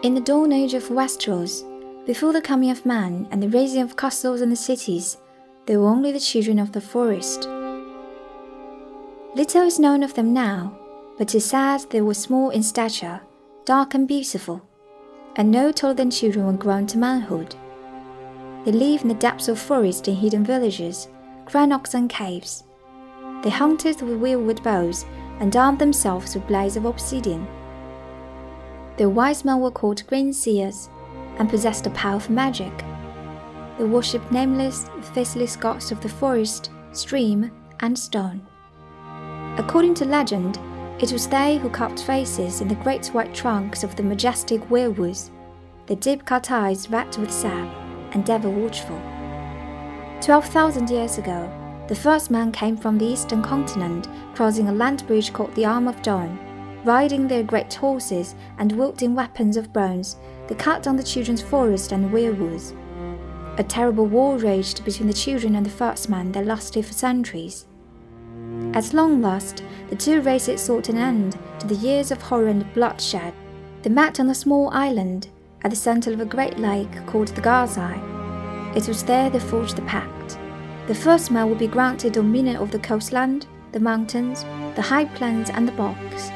In the dawn age of Westeros, before the coming of man and the raising of castles and the cities, there were only the children of the forest. Little is known of them now, but it is said they were small in stature, dark and beautiful, and no taller than children when grown to manhood. They live in the depths of forest in hidden villages, crannogs and caves. They hunted with weirwood bows and armed themselves with blades of obsidian. The wise men were called green seers and possessed the power of magic. They worshipped nameless, faceless gods of the forest, stream, and stone. According to legend, it was they who carved faces in the great white trunks of the majestic weirwoods, their deep cut eyes red with sap and ever watchful. Twelve thousand years ago, the first man came from the eastern continent, crossing a land bridge called the Arm of Dorne riding their great horses and wielding weapons of bronze, they cut down the children's forest and weirwoods. A terrible war raged between the children and the first man that lasted for centuries. At long last, the two races sought an end to the years of horror and bloodshed. They met on a small island at the center of a great lake called the God's Eye. It was there they forged the pact. The first man would be granted dominion of the coastland, the mountains, the high plains, and the bogs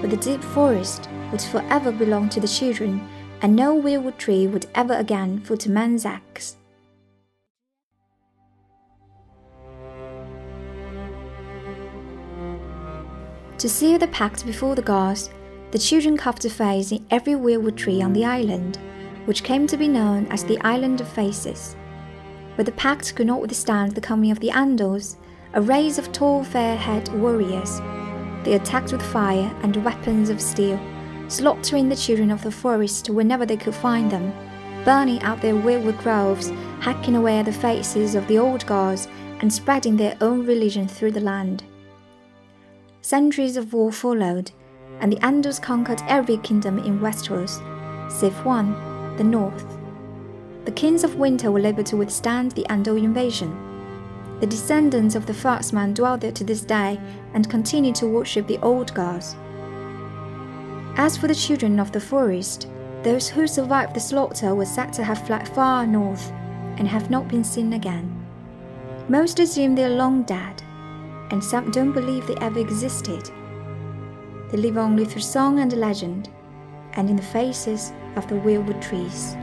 but the deep forest would forever belong to the children, and no weirwood tree would ever again foot man's axe. To seal the pact before the gods, the children carved a face in every weirwood tree on the island, which came to be known as the Island of Faces. But the pact could not withstand the coming of the Andals, a race of tall, fair-haired warriors they attacked with fire and weapons of steel, slaughtering the children of the forest whenever they could find them, burning out their weirwood groves, hacking away at the faces of the old gods, and spreading their own religion through the land. Centuries of war followed, and the Andals conquered every kingdom in Westeros, save one, the North. The kings of winter were able to withstand the Andal invasion. The descendants of the first man dwell there to this day and continue to worship the old gods. As for the children of the forest, those who survived the slaughter were said to have fled far north and have not been seen again. Most assume they are long dead, and some don't believe they ever existed. They live only through song and legend, and in the faces of the weirwood trees.